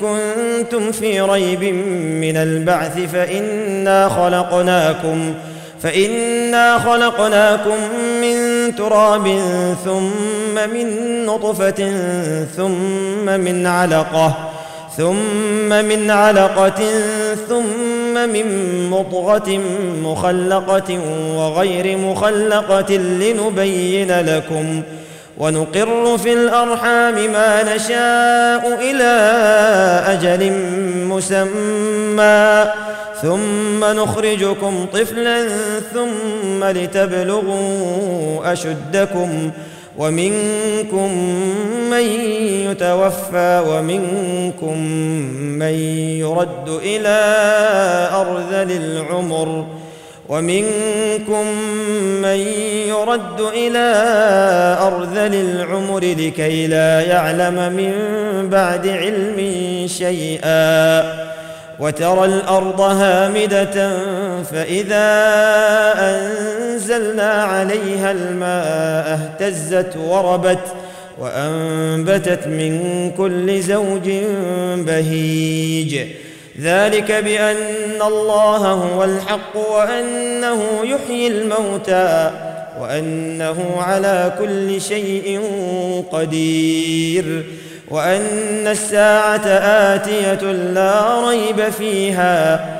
كنتم في ريب من البعث فإنا خلقناكم فإنا خلقناكم من تراب ثم من نطفة ثم من علقة ثم من علقة ثم من مضغة مخلقة وغير مخلقة لنبين لكم ونقر في الأرحام ما نشاء إلى أجل مسمى. ثم نخرجكم طفلا ثم لتبلغوا أشدكم. ومنكم من يتوفى ومنكم من يرد إلى أرذل العمر. ومنكم من يرد إلى أرذل العمر لكي لا يعلم من بعد علم شيئا وترى الأرض هامدة فإذا أنزلنا عليها الماء اهتزت وربت وأنبتت من كل زوج بهيج ذلك بأن الله هو الحق وأنه يحيي الموتى وأنه على كل شيء قدير وأن الساعة آتية لا ريب فيها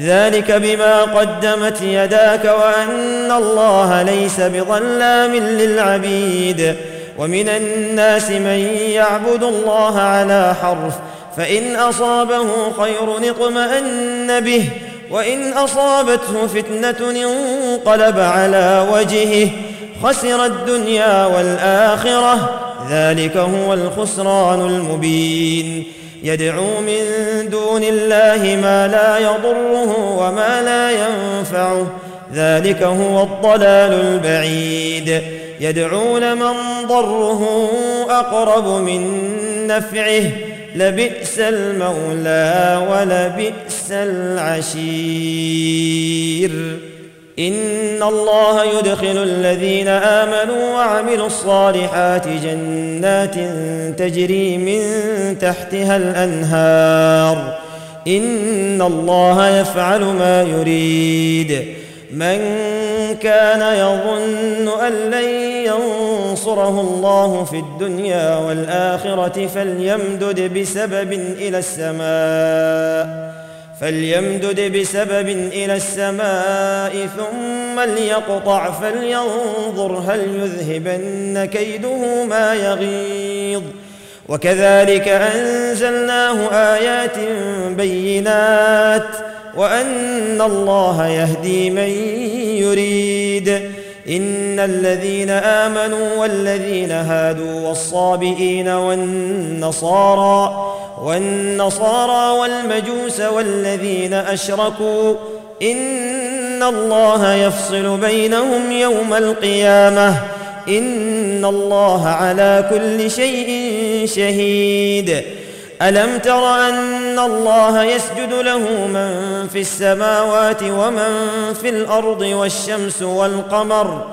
ذلك بما قدمت يداك وأن الله ليس بظلام للعبيد ومن الناس من يعبد الله على حرف فإن أصابه خير اطمأن به وإن أصابته فتنة انقلب على وجهه خسر الدنيا والآخرة ذلك هو الخسران المبين يدعو من دون الله ما لا يضره وما لا ينفعه. ذلك هو الضلال البعيد. يدعو لمن ضره أقرب من نفعه. لبئس المولى ولبئس العشير. إن الله يدخل الذين آمنوا وعملوا الصالحات جنات تجري من تحتها الأنهار. إن الله يفعل ما يريد. من كان يظن أن لن ينصره الله في الدنيا والآخرة فليمدد بسبب إلى السماء. فليمدد بسبب إلى السماء ثم ليقطع فلينظر هل يذهبن كيده ما يغيظ. وكذلك أنزلناه آيات بينات وأن الله يهدي من يريد. إن الذين آمنوا والذين هادوا والصابئين والنصارى والنصارى والمجوس والذين أشركوا إن الله يفصل بينهم يوم القيامة إن الله على كل شيء شهيد ألم تر أن الله يسجد له من في السماوات ومن في الأرض والشمس والقمر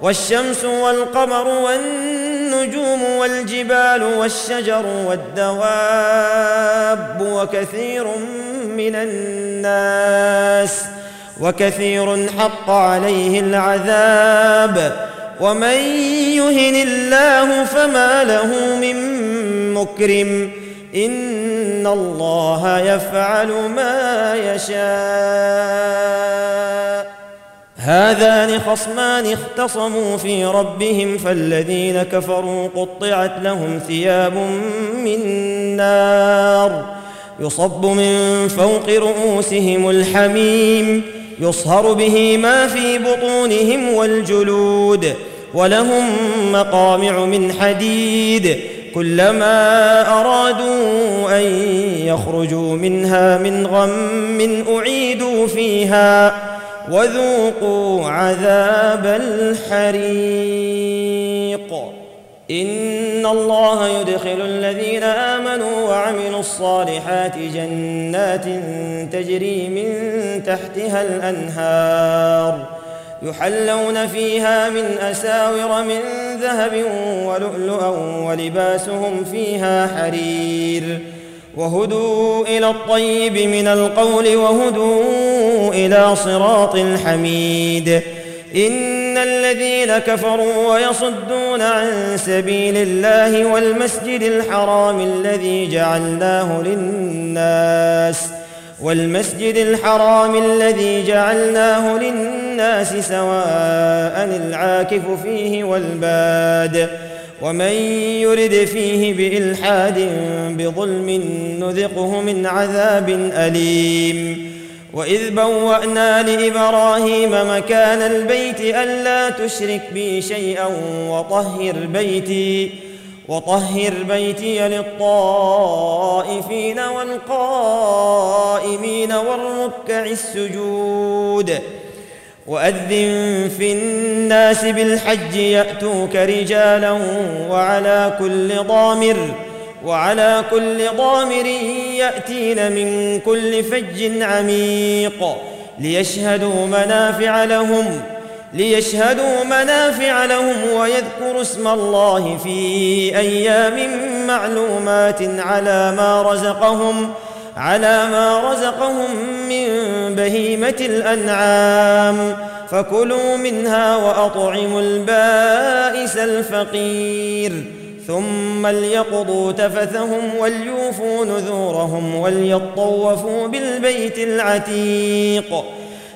والشمس والقمر والنجوم والجبال والشجر والدواب وكثير من الناس وكثير حق عليه العذاب. ومن يهن الله فما له من مكرم. ان الله يفعل ما يشاء. هذان خصمان اختصموا في ربهم فالذين كفروا قطعت لهم ثياب من نار يصب من فوق رؤوسهم الحميم يصهر به ما في بطونهم والجلود ولهم مقامع من حديد كلما أرادوا أن يخرجوا منها من غم أعيدوا فيها وذوقوا عذاب الحريق. إن الله يدخل الذين آمنوا وعملوا الصالحات جنات تجري من تحتها الأنهار. يحلون فيها من أساور من ذهب ولؤلؤا ولباسهم فيها حرير. وهدوا إلى الطيب من القول وهدوا إلى صراط الحميد. إن الذين كفروا ويصدون عن سبيل الله والمسجد الحرام الذي جعلناه للناس والمسجد الحرام الذي جعلناه للناس سواء العاكف فيه والباد ومن يرد فيه بإلحاد بظلم نذقه من عذاب أليم. وإذ بوأنا لإبراهيم مكان البيت ألا تشرك بي شيئا وطهر بيتي. وطهر بيتي للطائفين والقائمين والركع السجود. وأذن في الناس بالحج يأتوك رجالا وعلى كل ضامر وعلى كل ضامر يأتين من كل فج عميق ليشهدوا منافع لهم ليشهدوا منافع لهم ويذكروا اسم الله في أيام معلومات على ما رزقهم على ما رزقهم من بهيمة الأنعام. فكلوا منها وأطعموا البائس الفقير. ثم ليقضوا تفثهم وليوفوا نذورهم وليطوفوا بالبيت العتيق.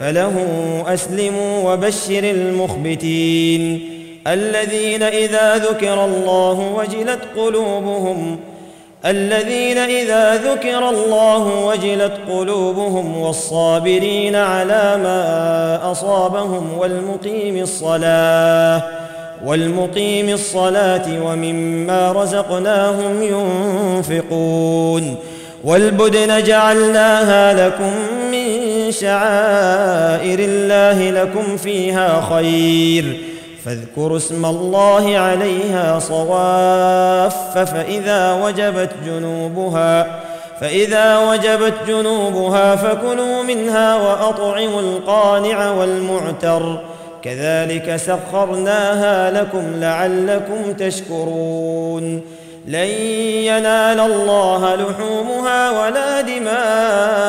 فله أسلموا وبشر المخبتين. الذين إذا ذكر الله وجلت قلوبهم الذين إذا ذكر الله وجلت قلوبهم والصابرين على ما أصابهم والمقيم الصلاة والمقيم الصلاة ومما رزقناهم ينفقون. والبدن جعلناها لكم شعائر الله لكم فيها خير. فاذكروا اسم الله عليها صواف فإذا وجبت جنوبها فإذا وجبت جنوبها فكلوا منها وأطعموا القانع والمعتر. كذلك سخرناها لكم لعلكم تشكرون. لن ينال الله لحومها ولا دماؤها.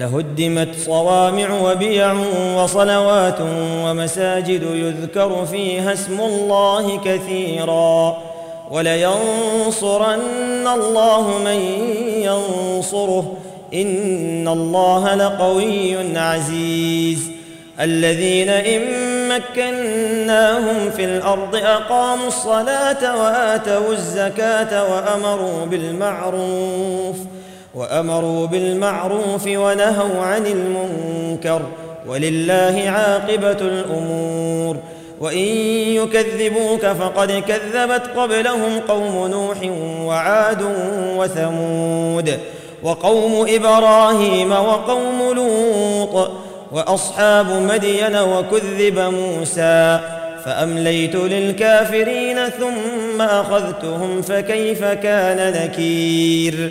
لهدمت صوامع وبيع وصلوات ومساجد يذكر فيها اسم الله كثيرا ولينصرن الله من ينصره إن الله لقوي عزيز الذين إن مكناهم في الأرض أقاموا الصلاة وآتوا الزكاة وأمروا بالمعروف وأمروا بالمعروف ونهوا عن المنكر ولله عاقبة الأمور. وإن يكذبوك فقد كذبت قبلهم قوم نوح وعاد وثمود وقوم إبراهيم وقوم لوط وأصحاب مدين وكذب موسى. فأمليت للكافرين ثم أخذتهم فكيف كان نكير.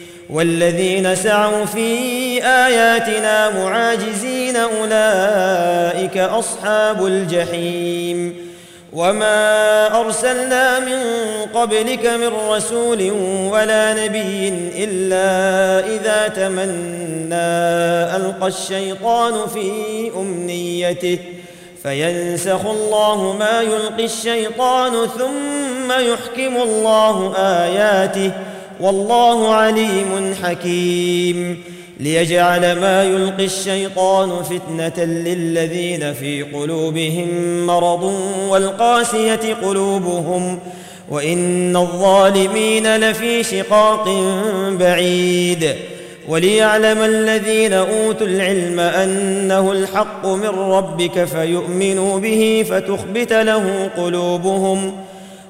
والذين سعوا في آياتنا معاجزين أولئك أصحاب الجحيم. وما أرسلنا من قبلك من رسول ولا نبي إلا إذا تمنى ألقى الشيطان في أمنيته. فينسخ الله ما يلقي الشيطان ثم يحكم الله آياته. والله عليم حكيم. ليجعل ما يلقي الشيطان فتنة للذين في قلوبهم مرض والقاسية قلوبهم. وإن الظالمين لفي شقاق بعيد. وليعلم الذين أوتوا العلم أنه الحق من ربك فيؤمنوا به فتخبت له قلوبهم.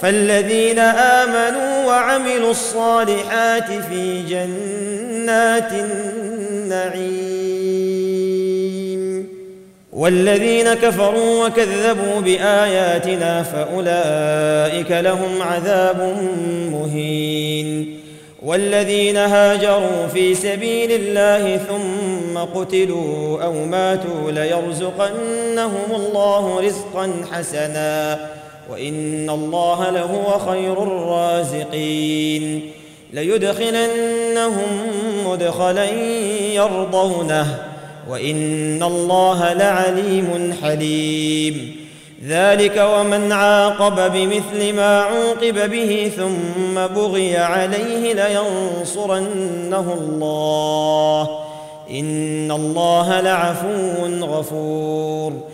فالذين آمنوا وعملوا الصالحات في جنات النعيم. والذين كفروا وكذبوا بآياتنا فأولئك لهم عذاب مهين. والذين هاجروا في سبيل الله ثم قتلوا أو ماتوا ليرزقنهم الله رزقا حسنا. وإن الله لهو خير الرازقين ليدخلنهم مدخلا يرضونه وإن الله لعليم حليم ذلك ومن عاقب بمثل ما عوقب به ثم بغي عليه لينصرنه الله إن الله لعفو غفور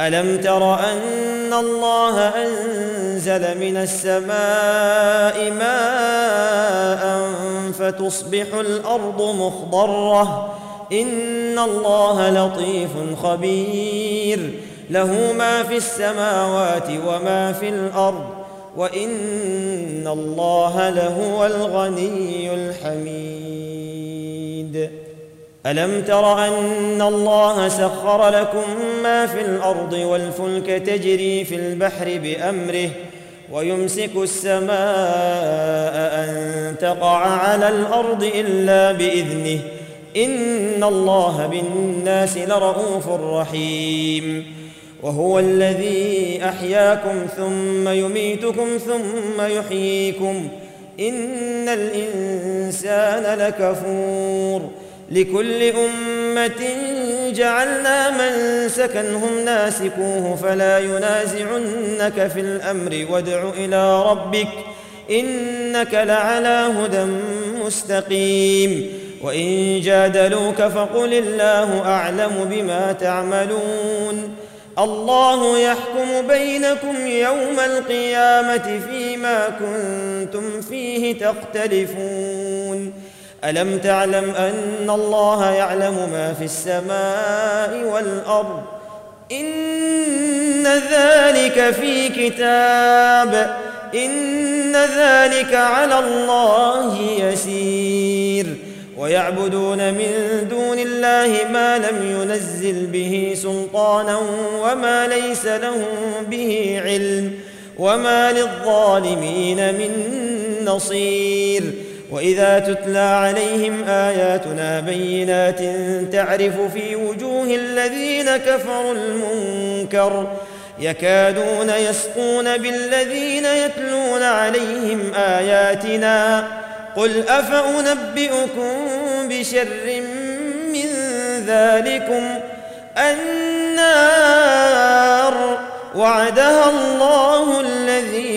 ألم تر أن الله أنزل من السماء ماء فتصبح الأرض مخضرة؟ إن الله لطيف خبير. له ما في السماوات وما في الأرض وإن الله لهو الغني الحميد. ألم تر أن الله سخر لكم ما في الأرض والفلك تجري في البحر بأمره ويمسك السماء أن تقع على الأرض إلا بإذنه. إن الله بالناس لرءوف رحيم. وهو الذي أحياكم ثم يميتكم ثم يحييكم. إن الإنسان لكفور. لكل أمة جعلنا من سكنهم ناسكوه فلا ينازعنك في الأمر وادع إلى ربك إنك لعلى هدى مستقيم وإن جادلوك فقل الله أعلم بما تعملون الله يحكم بينكم يوم القيامة فيما كنتم فيه تختلفون ألم تعلم أن الله يعلم ما في السماء والأرض؟ إن ذلك في كتاب. إن ذلك على الله يسير. ويعبدون من دون الله ما لم ينزل به سلطانا وما ليس لهم به علم. وما للظالمين من نصير. وإذا تتلى عليهم آياتنا بينات تعرف في وجوه الذين كفروا المنكر يكادون يسقون بالذين يتلون عليهم آياتنا قل أفأنبئكم بشر من ذلكم النار وعدها الله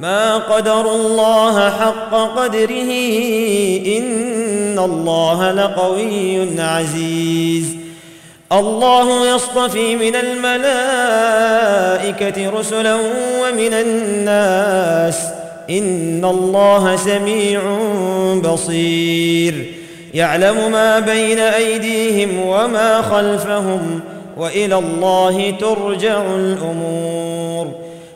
ما قدروا الله حق قدره ان الله لقوي عزيز. الله يصطفي من الملائكه رسلا ومن الناس. ان الله سميع بصير. يعلم ما بين ايديهم وما خلفهم والى الله ترجع الأمور.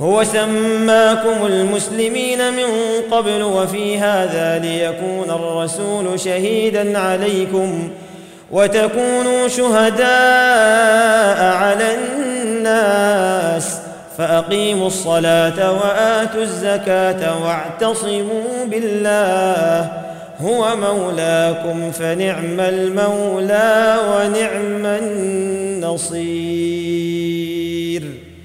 هو سماكم المسلمين من قبل وفي هذا ليكون الرسول شهيدا عليكم وتكونوا شهداء على الناس فأقيموا الصلاة وآتوا الزكاة واعتصموا بالله هو مولاكم فنعم المولى ونعم النصير